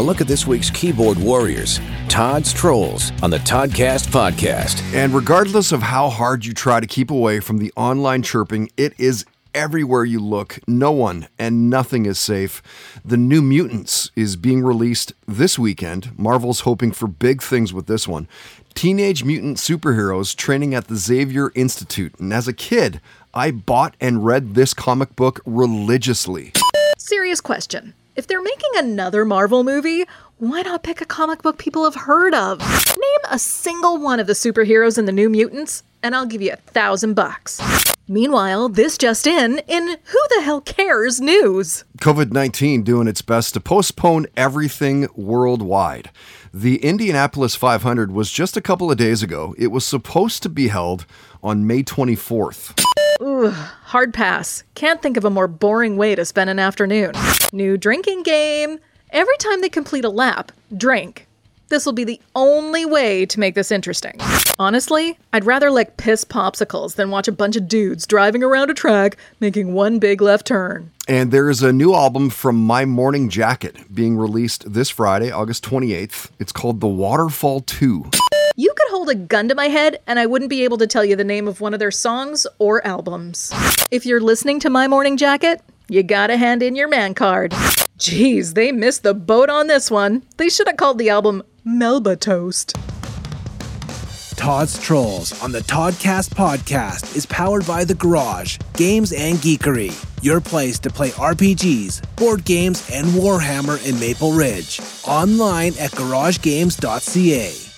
a look at this week's keyboard warriors, Todd's Trolls, on the Toddcast podcast. And regardless of how hard you try to keep away from the online chirping, it is everywhere you look. No one and nothing is safe. The New Mutants is being released this weekend. Marvel's hoping for big things with this one. Teenage mutant superheroes training at the Xavier Institute. And as a kid, I bought and read this comic book religiously. Serious question. If they're making another Marvel movie, why not pick a comic book people have heard of? Name a single one of the superheroes in the New Mutants, and I'll give you a thousand bucks. Meanwhile, this just in in Who the Hell Cares news. COVID 19 doing its best to postpone everything worldwide. The Indianapolis 500 was just a couple of days ago. It was supposed to be held on May 24th. Ooh, hard pass. Can't think of a more boring way to spend an afternoon. New drinking game. Every time they complete a lap, drink. This will be the only way to make this interesting. Honestly, I'd rather lick piss popsicles than watch a bunch of dudes driving around a track making one big left turn. And there is a new album from My Morning Jacket being released this Friday, August 28th. It's called The Waterfall 2. A gun to my head and I wouldn't be able to tell you the name of one of their songs or albums. If you're listening to My Morning Jacket, you gotta hand in your man card. Jeez, they missed the boat on this one. They should have called the album Melba Toast. Todd's Trolls on the Toddcast podcast is powered by The Garage, Games and Geekery, your place to play RPGs, board games, and Warhammer in Maple Ridge. Online at garagegames.ca.